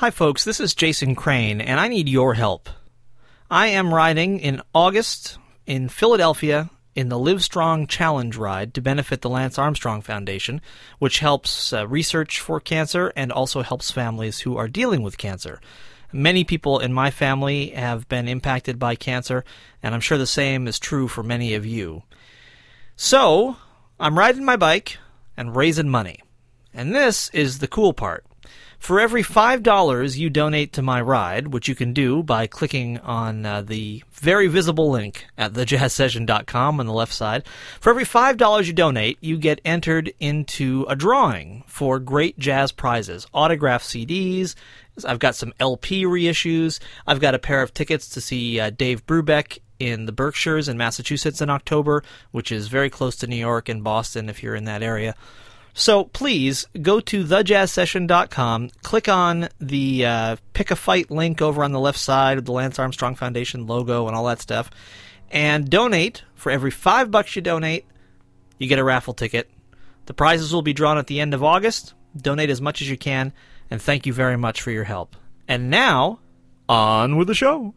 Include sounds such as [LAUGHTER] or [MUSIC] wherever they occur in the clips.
Hi, folks. This is Jason Crane, and I need your help. I am riding in August in Philadelphia in the Livestrong Challenge Ride to benefit the Lance Armstrong Foundation, which helps uh, research for cancer and also helps families who are dealing with cancer. Many people in my family have been impacted by cancer, and I'm sure the same is true for many of you. So, I'm riding my bike and raising money. And this is the cool part. For every $5 you donate to my ride, which you can do by clicking on uh, the very visible link at thejazzsession.com on the left side, for every $5 you donate, you get entered into a drawing for great jazz prizes, autographed CDs. I've got some LP reissues. I've got a pair of tickets to see uh, Dave Brubeck in the Berkshires in Massachusetts in October, which is very close to New York and Boston if you're in that area. So please go to thejazzsession.com, click on the uh, pick a fight link over on the left side of the Lance Armstrong Foundation logo and all that stuff, and donate. For every five bucks you donate, you get a raffle ticket. The prizes will be drawn at the end of August. Donate as much as you can, and thank you very much for your help. And now, on with the show.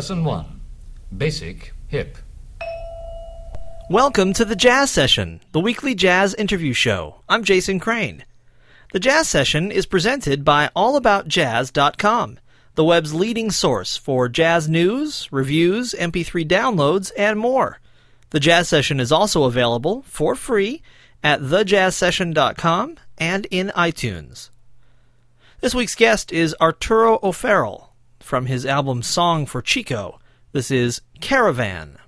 Lesson 1 Basic Hip. Welcome to the Jazz Session, the weekly jazz interview show. I'm Jason Crane. The Jazz Session is presented by AllAboutJazz.com, the web's leading source for jazz news, reviews, MP3 downloads, and more. The Jazz Session is also available for free at thejazzsession.com and in iTunes. This week's guest is Arturo O'Farrill from his album Song for Chico. This is Caravan.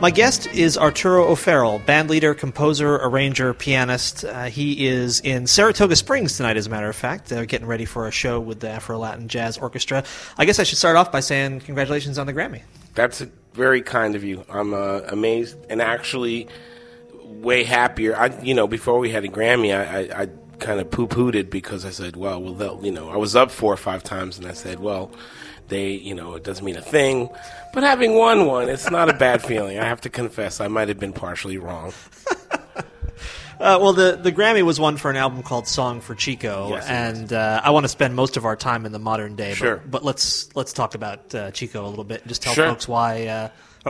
My guest is Arturo O'Farrill, bandleader, composer, arranger, pianist. Uh, he is in Saratoga Springs tonight, as a matter of fact, uh, getting ready for a show with the Afro Latin Jazz Orchestra. I guess I should start off by saying congratulations on the Grammy. That's very kind of you. I'm uh, amazed and actually way happier. I, you know, before we had a Grammy, I, I, I kind of poo-pooed it because I said, well, well, you know, I was up four or five times, and I said, well, they, you know, it doesn't mean a thing. But having won one, it's not a bad feeling. I have to confess, I might have been partially wrong. [LAUGHS] Uh, well, the, the Grammy was won for an album called "Song for Chico," Yes, and uh, I want to spend most of our time in the modern day. Sure. But, but let's let's talk about uh, Chico a little bit and just tell Sure. folks why uh,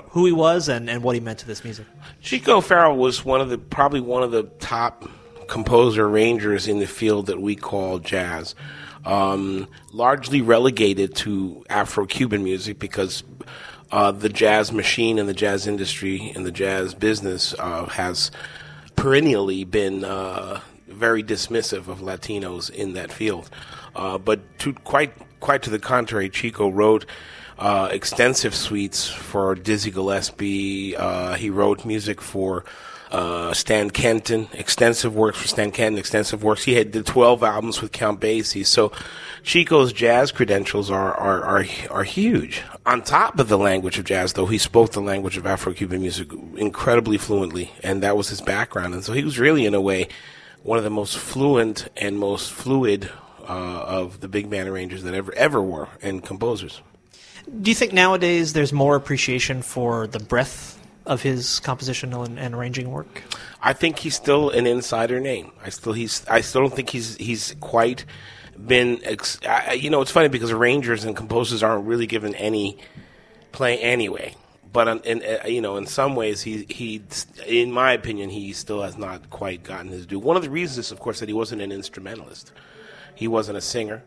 who he was and, and what he meant to this music. Chico O'Farrill was one of the probably one of the top composer arrangers in the field that we call jazz. Um, largely relegated to Afro-Cuban music because uh, the jazz machine and the jazz industry and the jazz business uh, has perennially been uh, very dismissive of Latinos in that field. Uh, but to quite quite to the contrary, Chico wrote uh, extensive suites for Dizzy Gillespie. Uh, he wrote music for uh, Stan Kenton, extensive works for Stan Kenton, extensive works. He had did 12 albums with Count Basie. So Chico's jazz credentials are, are, are, are huge. On top of the language of jazz, though, he spoke the language of Afro-Cuban music incredibly fluently, and that was his background. And so he was really, in a way, one of the most fluent and most fluid uh, of the big band arrangers that ever ever were, and composers. Do you think nowadays there's more appreciation for the breadth of his compositional and, and arranging work? I think he's still an insider name. I still he's I still don't think he's he's quite been. Ex- I, you know, it's funny because arrangers and composers aren't really given any play anyway. But in, in uh, you know, in some ways, he he, in my opinion, he still has not quite gotten his due. One of the reasons is, of course, that he wasn't an instrumentalist. He wasn't a singer,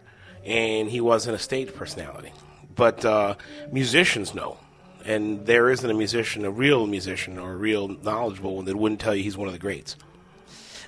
and he wasn't a stage personality. But uh, musicians know, and there isn't a musician, a real musician or a real knowledgeable one that wouldn't tell you he's one of the greats.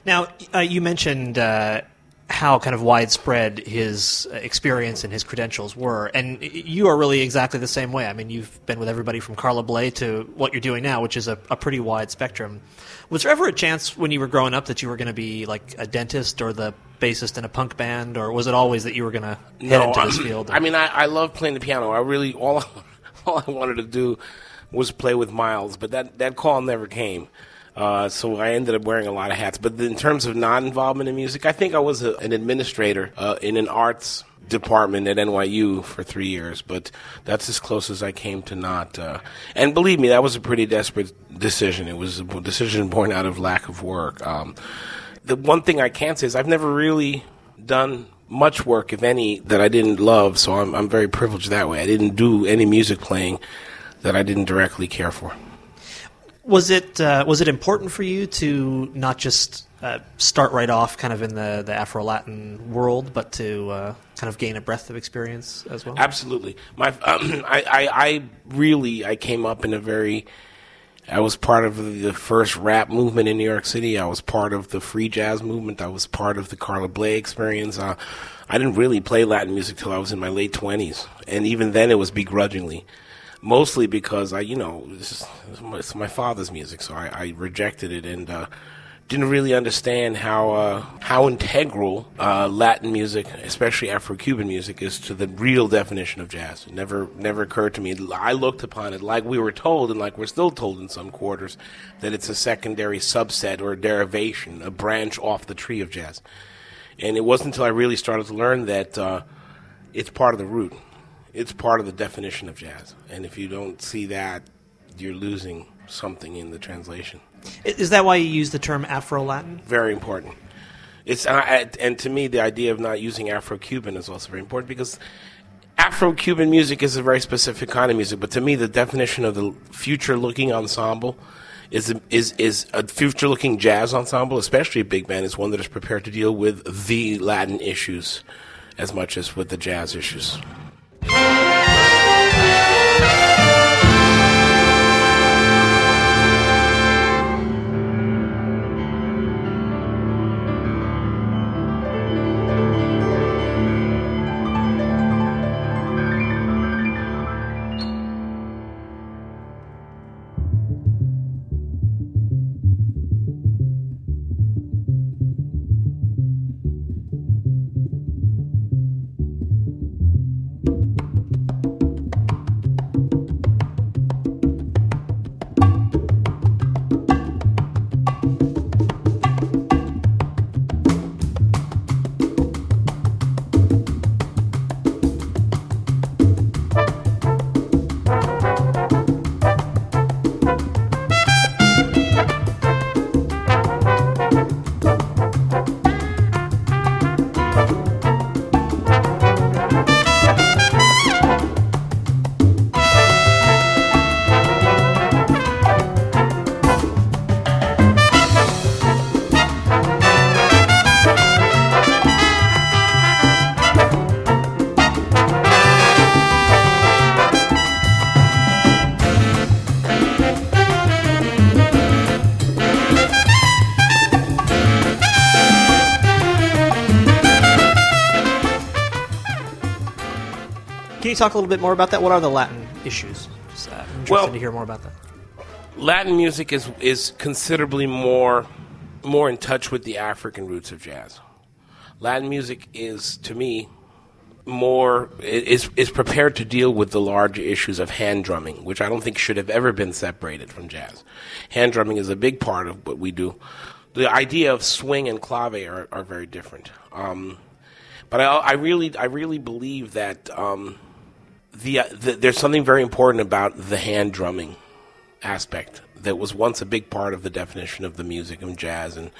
Now, uh, you mentioned uh, how kind of widespread his experience and his credentials were, and you are really exactly the same way. I mean, you've been with everybody from Carla Bley to what you're doing now, which is a, a pretty wide spectrum. Was there ever a chance when you were growing up that you were going to be like a dentist or the bassist in a punk band, or was it always that you were going to head into this field? [LAUGHS] I mean, I, I love playing the piano. I really all [LAUGHS] all I wanted to do was play with Miles, but that that call never came. Uh, so I ended up wearing a lot of hats. But in terms of non-involvement in music, I think I was a, an administrator uh, in an arts department at NYU for three years. But that's as close as I came to not. Uh, and believe me, that was a pretty desperate decision. It was a decision born out of lack of work. Um, the one thing I can say is I've never really done much work, if any, that I didn't love. So I'm, I'm very privileged that way. I didn't do any music playing that I didn't directly care for. Was it uh, was it important for you to not just uh, start right off kind of in the, the Afro Latin world, but to uh, kind of gain a breadth of experience as well? Absolutely. My, um, [CLEARS THROAT] I, I, I really, I came up in a very, I was part of the first rap movement in New York City. I was part of the free jazz movement. I was part of the Carla Bley experience. Uh, I didn't really play Latin music till I was in my late twenties, and even then it was begrudgingly. Mostly because I, you know, is my, it's my father's music, so I, I rejected it and uh, didn't really understand how uh, how integral uh, Latin music, especially Afro-Cuban music, is to the real definition of jazz. It never never occurred to me. I looked upon it like we were told, and like we're still told in some quarters, that it's a secondary subset or a derivation, a branch off the tree of jazz. And it wasn't until I really started to learn that uh, it's part of the root. It's part of the definition of jazz. And if you don't see that, you're losing something in the translation Is that why you use the term Afro Latin? very important. It's and, to me the idea of not using Afro-Cuban is also very important because Afro-Cuban music is a very specific kind of music. But to me, the definition of the future-looking ensemble is a, is is a future-looking jazz ensemble, especially a big band, is one that is prepared to deal with the Latin issues as much as with the jazz issues. You talk a little bit more about that? What are the Latin issues? Just, uh, I'm interested Well- to hear more about that. Latin music is is considerably more more in touch with the African roots of jazz. Latin music is, to me, more is is prepared to deal with the large issues of hand drumming, which I don't think should have ever been separated from jazz. Hand drumming is a big part of what we do. The idea of swing and clave are, are very different. Um, but I, I really I really believe that um, the, uh, the there's something very important about the hand drumming aspect that was once a big part of the definition of the music of jazz. And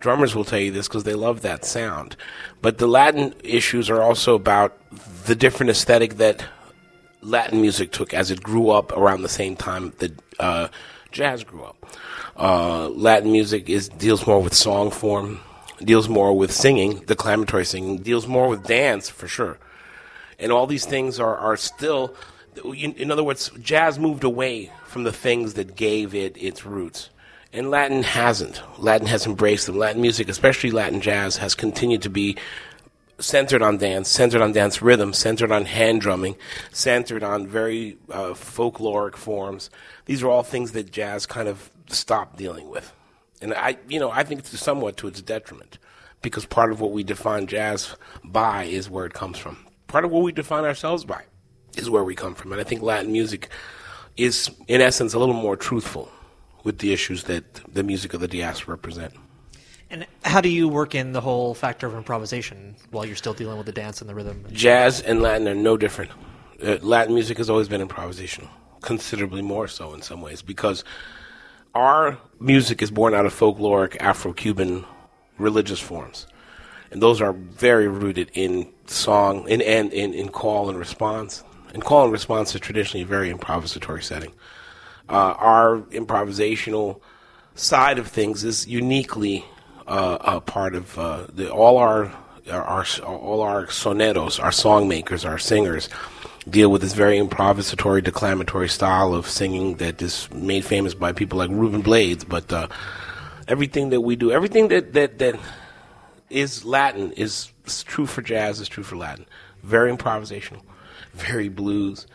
drummers will tell you this because they love that sound. But the latin issues are also about the different aesthetic that latin music took as it grew up around the same time that uh, jazz grew up. Uh, latin music is deals more with song form deals more with singing declamatory singing deals more with dance for sure and all these things are, are still in other words jazz moved away from the things that gave it its roots. And latin hasn't. Latin has embraced them. Latin music especially latin jazz has continued to be centered on dance centered on dance rhythm centered on hand drumming centered on very uh, folkloric forms. These are all things that jazz kind of stopped dealing with. And i you know i think it's somewhat to its detriment because part of what we define jazz by is where it comes from part of what we define ourselves by is where we come from. And I think Latin music is, in essence, a little more truthful with the issues that the music of the diaspora present. And how do you work in the whole factor of improvisation while you're still dealing with the dance and the rhythm? Jazz and Latin are no different. Uh, Latin music has always been improvisational, considerably more so in some ways, because our music is born out of folkloric Afro Cuban religious forms. And those are very rooted in song in, and in, in call and response. And call and response is traditionally a very improvisatory setting. Uh, our improvisational side of things is uniquely uh, a part of uh, the, all our, our all our soneros, our song makers, our singers deal with this very improvisatory, declamatory style of singing that is made famous by people like Rubén Blades. But uh, everything that we do, everything that that that is Latin is true for jazz, is true for Latin. Very improvisational, very blues.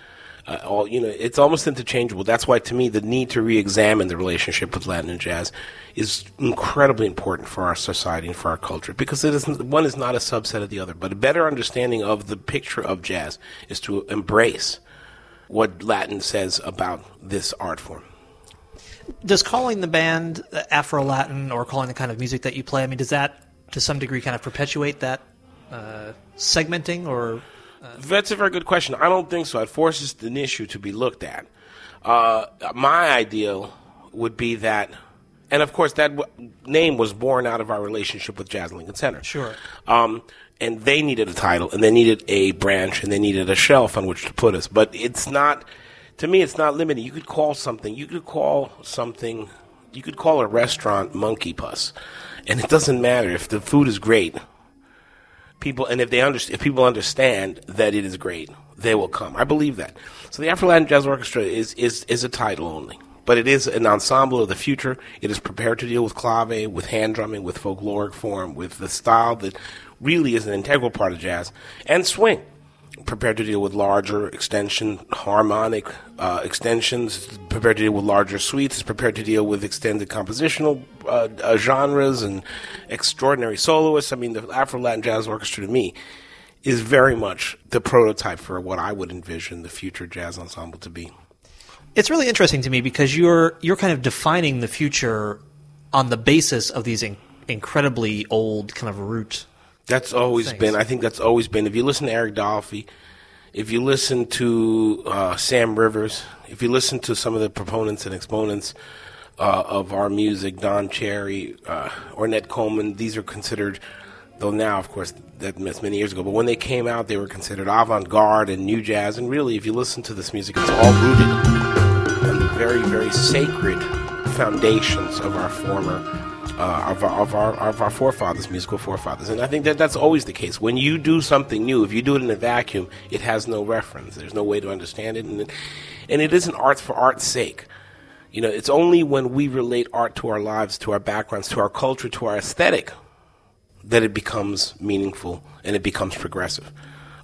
Uh, all you know, it's almost interchangeable. That's why, to me, the need to re-examine the relationship with Latin and jazz is incredibly important for our society and for our culture because it is one is not a subset of the other. But a better understanding of the picture of jazz is to embrace what Latin says about this art form. Does calling the band Afro Latin or calling the kind of music that you play, I mean, does that to some degree kind of perpetuate that uh, segmenting or That's a very good question. I don't think so. It forces an issue to be looked at. Uh, my ideal would be that, and of course, that w- name was born out of our relationship with Jazz Lincoln Center. Sure. Um, and they needed a title, and they needed a branch, and they needed a shelf on which to put us. But it's not, to me, it's not limited. You could call something, you could call something, you could call a restaurant Monkey Puss, and it doesn't matter if the food is great. People and if they understand if people understand that it is great they will come. I believe that. So the afro latin jazz orchestra is is is a title only. But it is an ensemble of the future. It is prepared to deal with clave with hand drumming with folkloric form with the style that really is an integral part of jazz. And swing prepared to deal with larger extension harmonic uh, extensions prepared to deal with larger suites prepared to deal with extended compositional uh, uh, genres and extraordinary soloists i mean the afro latin jazz orchestra to me is very much the prototype for what i would envision the future jazz ensemble to be It's really interesting to me because you're you're kind of defining the future on the basis of these in- incredibly old kind of root. That's always Thanks. been. I think that's always been. If you listen to Eric Dolphy, if you listen to uh, Sam Rivers, if you listen to some of the proponents and exponents uh, of our music, Don Cherry, uh, Ornette Coleman, these are considered. Though now, of course, that that's many years ago. But when they came out, they were considered avant-garde and new jazz. And really, if you listen to this music, it's all rooted on the very, very sacred foundations of our former uh, of, our, of our of our forefathers, musical forefathers, and I think that that's always the case. When you do something new, if you do it in a vacuum, it has no reference. There's no way to understand it, and it, and it isn't art for art's sake. You know, it's only when we relate art to our lives, to our backgrounds, to our culture, to our aesthetic, that it becomes meaningful and it becomes progressive.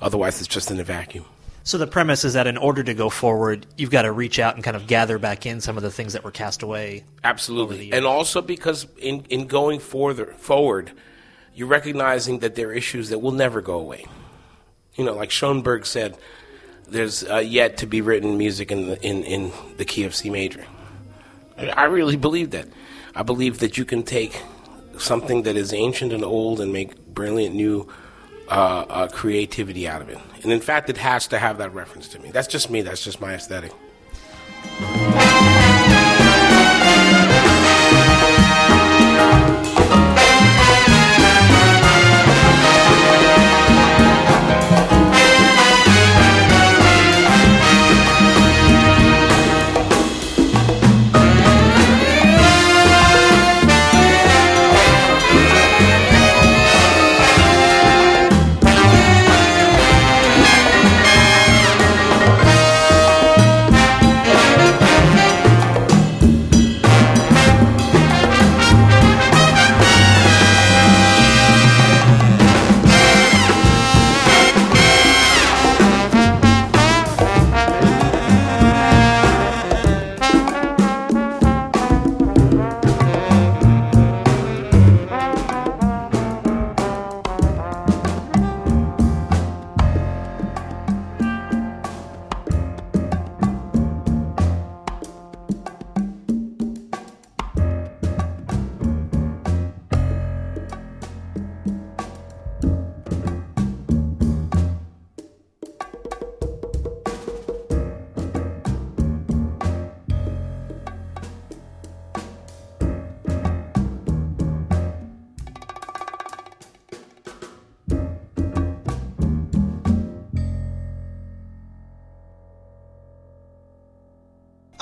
Otherwise, it's just in a vacuum. So the premise is that in order to go forward, you've got to reach out and kind of gather back in some of the things that were cast away. Absolutely, and also because in in going further forward, you're recognizing that there are issues that will never go away. You know, like Schoenberg said, there's uh, yet to be written music in the in in the key of C major. I really believe that. I believe that you can take something that is ancient and old and make brilliant new uh, uh, creativity out of it. And in fact, it has to have that reference to me. That's just me. That's just my aesthetic.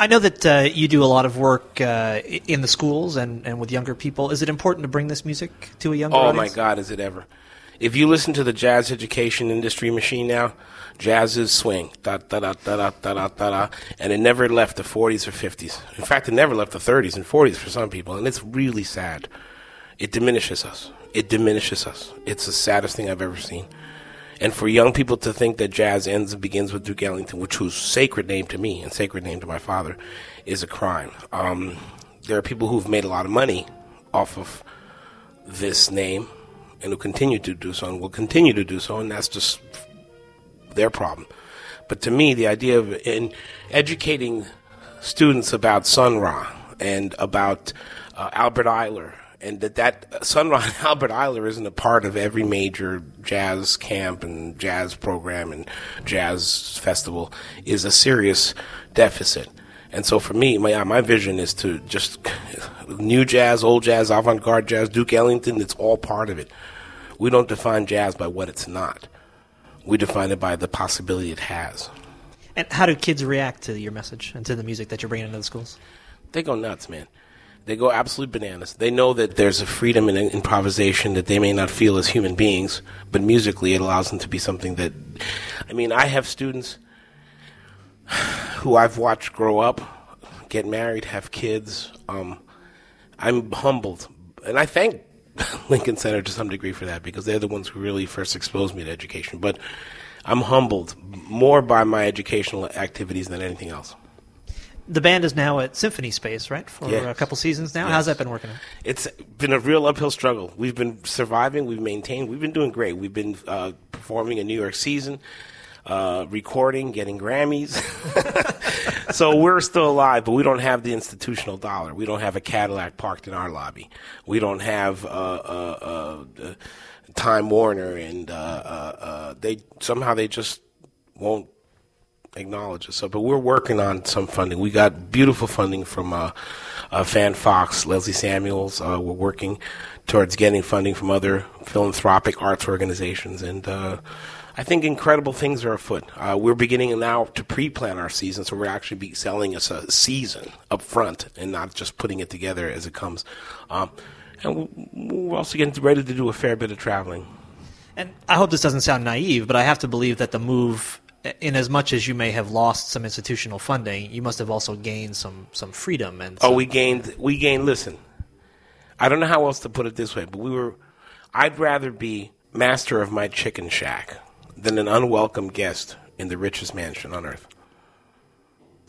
I know that uh, you do a lot of work uh, in the schools and, and with younger people. Is it important to bring this music to a younger oh audience? my God, is it ever? If you listen to the jazz education industry machine now, jazz is swing, da da da da da da da da, da and it never left the 40s or 50s. In fact, it never left the 30s and 40s for some people, and it's really sad. It diminishes us. It diminishes us. It's the saddest thing I've ever seen. And for young people to think that jazz ends and begins with Duke Ellington, which was sacred name to me and sacred name to my father, is a crime. Um, there are people who've made a lot of money off of this name and who continue to do so and will continue to do so, and that's just their problem. But to me, the idea of in educating students about Sun Ra and about uh, Albert Ayler and that that Sun Ra and Albert Ayler isn't a part of every major jazz camp and jazz program and jazz festival is a serious deficit. And so for me, my uh, my vision is to just [LAUGHS] new jazz, old jazz, avant-garde jazz, Duke Ellington. It's all part of it. We don't define jazz by what it's not. We define it by the possibility it has. And how do kids react to your message and to the music that you're bringing into the schools? They go nuts, man. They go absolute bananas. They know that there's a freedom in improvisation that they may not feel as human beings, but musically it allows them to be something that. I mean, I have students who I've watched grow up, get married, have kids. Um, I'm humbled, and I thank [LAUGHS] Lincoln Center to some degree for that because they're the ones who really first exposed me to education. But I'm humbled more by my educational activities than anything else. The band is now at Symphony Space, right, for Yes. a couple seasons now. Yes. How's that been working? out? It's been a real uphill struggle. We've been surviving. We've maintained. We've been doing great. We've been uh, performing a New York season, uh, recording, getting Grammys. [LAUGHS] so we're still alive, but we don't have the institutional dollar. We don't have a Cadillac parked in our lobby. We don't have uh, uh, uh, uh, Time Warner, and uh, uh, uh, they somehow they just won't acknowledge us. So, but we're working on some funding. We got beautiful funding from uh, uh, Fan Fox, Leslie Samuels. Uh, we're working towards getting funding from other philanthropic arts organizations, and uh, I think incredible things are afoot. Uh, we're beginning now to pre-plan our season, so we're actually be selling us a season up front and not just putting it together as it comes. Um, and we're also getting ready to do a fair bit of traveling. And I hope this doesn't sound naive, but I have to believe that the move, in as much as you may have lost some institutional funding, you must have also gained some some freedom and. Oh, we gained. We gained. Listen, I don't know how else to put it this way, but we were. I'd rather be master of my chicken shack than an unwelcome guest in the richest mansion on earth.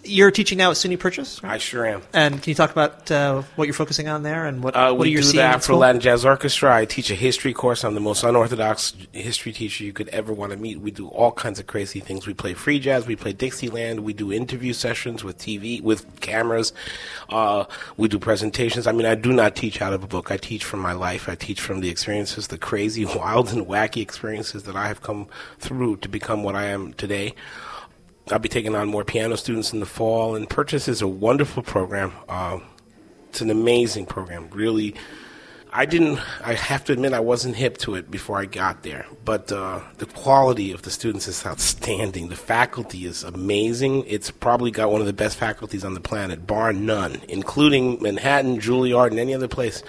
You're teaching now at SUNY Purchase, right? I sure am. and can you talk about uh, what you're focusing on there and what Uh, what we are you do seeing the Afro? Latin Jazz Orchestra. I teach a history course. I'm the most unorthodox history teacher you could ever want to meet. We do all kinds of crazy things. We play free jazz. We play Dixieland. We do interview sessions with TV, with cameras. Uh, we do presentations. I mean, I do not teach out of a book. I teach from my life. I teach from the experiences, the crazy, [LAUGHS] wild, and wacky experiences that I have come through to become what I am today. I'll be taking on more piano students in the fall, and Purchase is a wonderful program. Uh, it's an amazing program. Really, I didn't. I have to admit, I wasn't hip to it before I got there. But uh, the quality of the students is outstanding. The faculty is amazing. It's probably got one of the best faculties on the planet, bar none, including Manhattan, Juilliard, and any other place.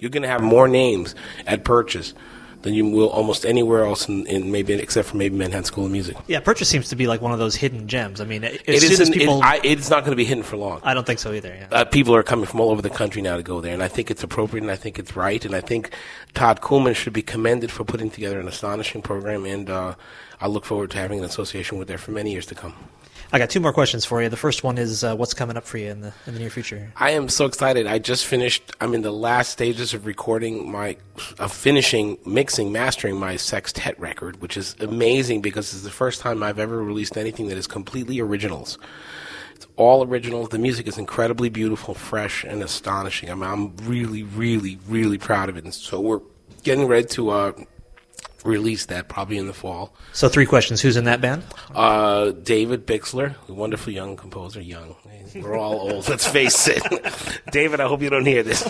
You're going to have more names at Purchase than you will almost anywhere else in, in maybe except for maybe Manhattan School of Music. Yeah, Purchase seems to be like one of those hidden gems. I mean, as It soon as isn't. people, it, I, it's not going to be hidden for long. I don't think so either. Yeah. uh, people are coming from all over the country now to go there, and I think it's appropriate, and I think it's right, and I think Todd Coolman should be commended for putting together an astonishing program, and uh, I look forward to having an association with there for many years to come. I got two more questions for you. The first one is uh, what's coming up for you in the in the near future? I am so excited. I just finished. I'm in the last stages of recording my, of finishing, mixing, mastering my sextet record, which is amazing because it's the first time I've ever released anything that is completely originals. It's all originals. The music is incredibly beautiful, fresh, and astonishing. I'm, I'm really, really, really proud of it. And so we're getting ready to uh, release that probably in the fall. So three questions. Who's in that band? Uh, David Bixler, a wonderful young composer. Young. We're all old, let's face it. [LAUGHS] David, I hope you don't hear this.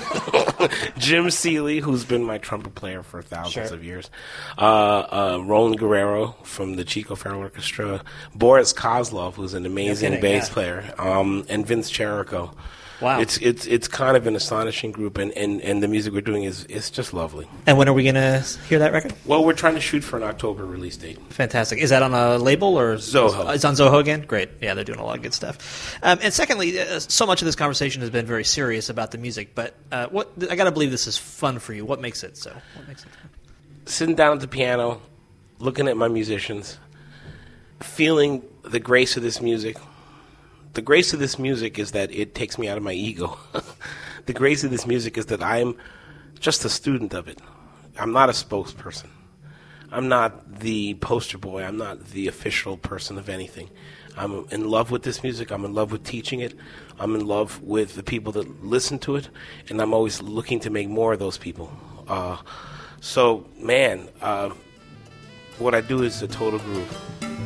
[LAUGHS] Jim Seeley, who's been my trumpet player for thousands Sure. of years. Uh, uh, Roland Guerrero from the Chico O'Farrill Orchestra. Boris Kozlov, who's an amazing kidding, bass yeah. player. Um, and Vince Cherico. Wow. It's, it's, it's kind of an astonishing group, and, and, and the music we're doing is it's just lovely. And when are we going to hear that record? Well, we're trying to shoot for an October release date. Fantastic. Is that on a label or Zoho. It's on Zoho again. Great. Yeah, they're doing a lot of good stuff. Um, and secondly, uh, so much of this conversation has been very serious about the music, but uh, what I got to believe this is fun for you. What makes it so? What makes it fun? sitting down at the piano, looking at my musicians, feeling the grace of this music. The grace of this music is that it takes me out of my ego. [LAUGHS] the grace of this music is that I'm just a student of it. I'm not a spokesperson. I'm not the poster boy. I'm not the official person of anything. I'm in love with this music. I'm in love with teaching it. I'm in love with the people that listen to it, and I'm always looking to make more of those people. Uh, so, man, uh, what I do is a total groove.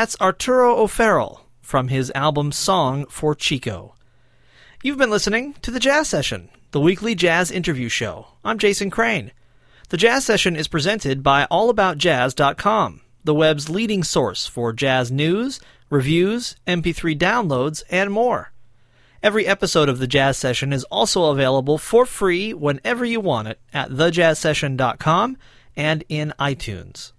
That's Arturo O'Farrill from his album Song for Chico. You've been listening to The Jazz Session, the weekly jazz interview show. I'm Jason Crane. The Jazz Session is presented by AllAboutJazz.com, the web's leading source for jazz news, reviews, MP3 downloads, and more. Every episode of The Jazz Session is also available for free whenever you want it at thejazzsession.com and in iTunes.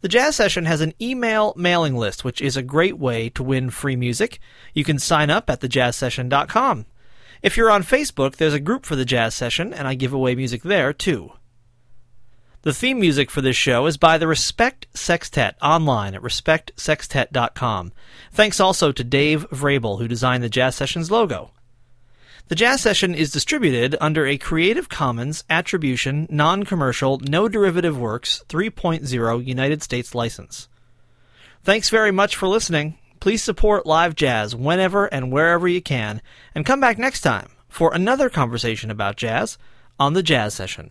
The Jazz Session has an email mailing list, which is a great way to win free music. You can sign up at thejazzsession.com. If you're on Facebook, there's a group for the Jazz Session, and I give away music there too. The theme music for this show is by the Respect Sextet online at respectsextet.com. Thanks also to Dave Vrabel, who designed the Jazz Sessions logo. The Jazz Session is distributed under a Creative Commons Attribution, Non Commercial, No Derivative Works 3.0 United States license. Thanks very much for listening. Please support live jazz whenever and wherever you can, and come back next time for another conversation about jazz on the Jazz Session.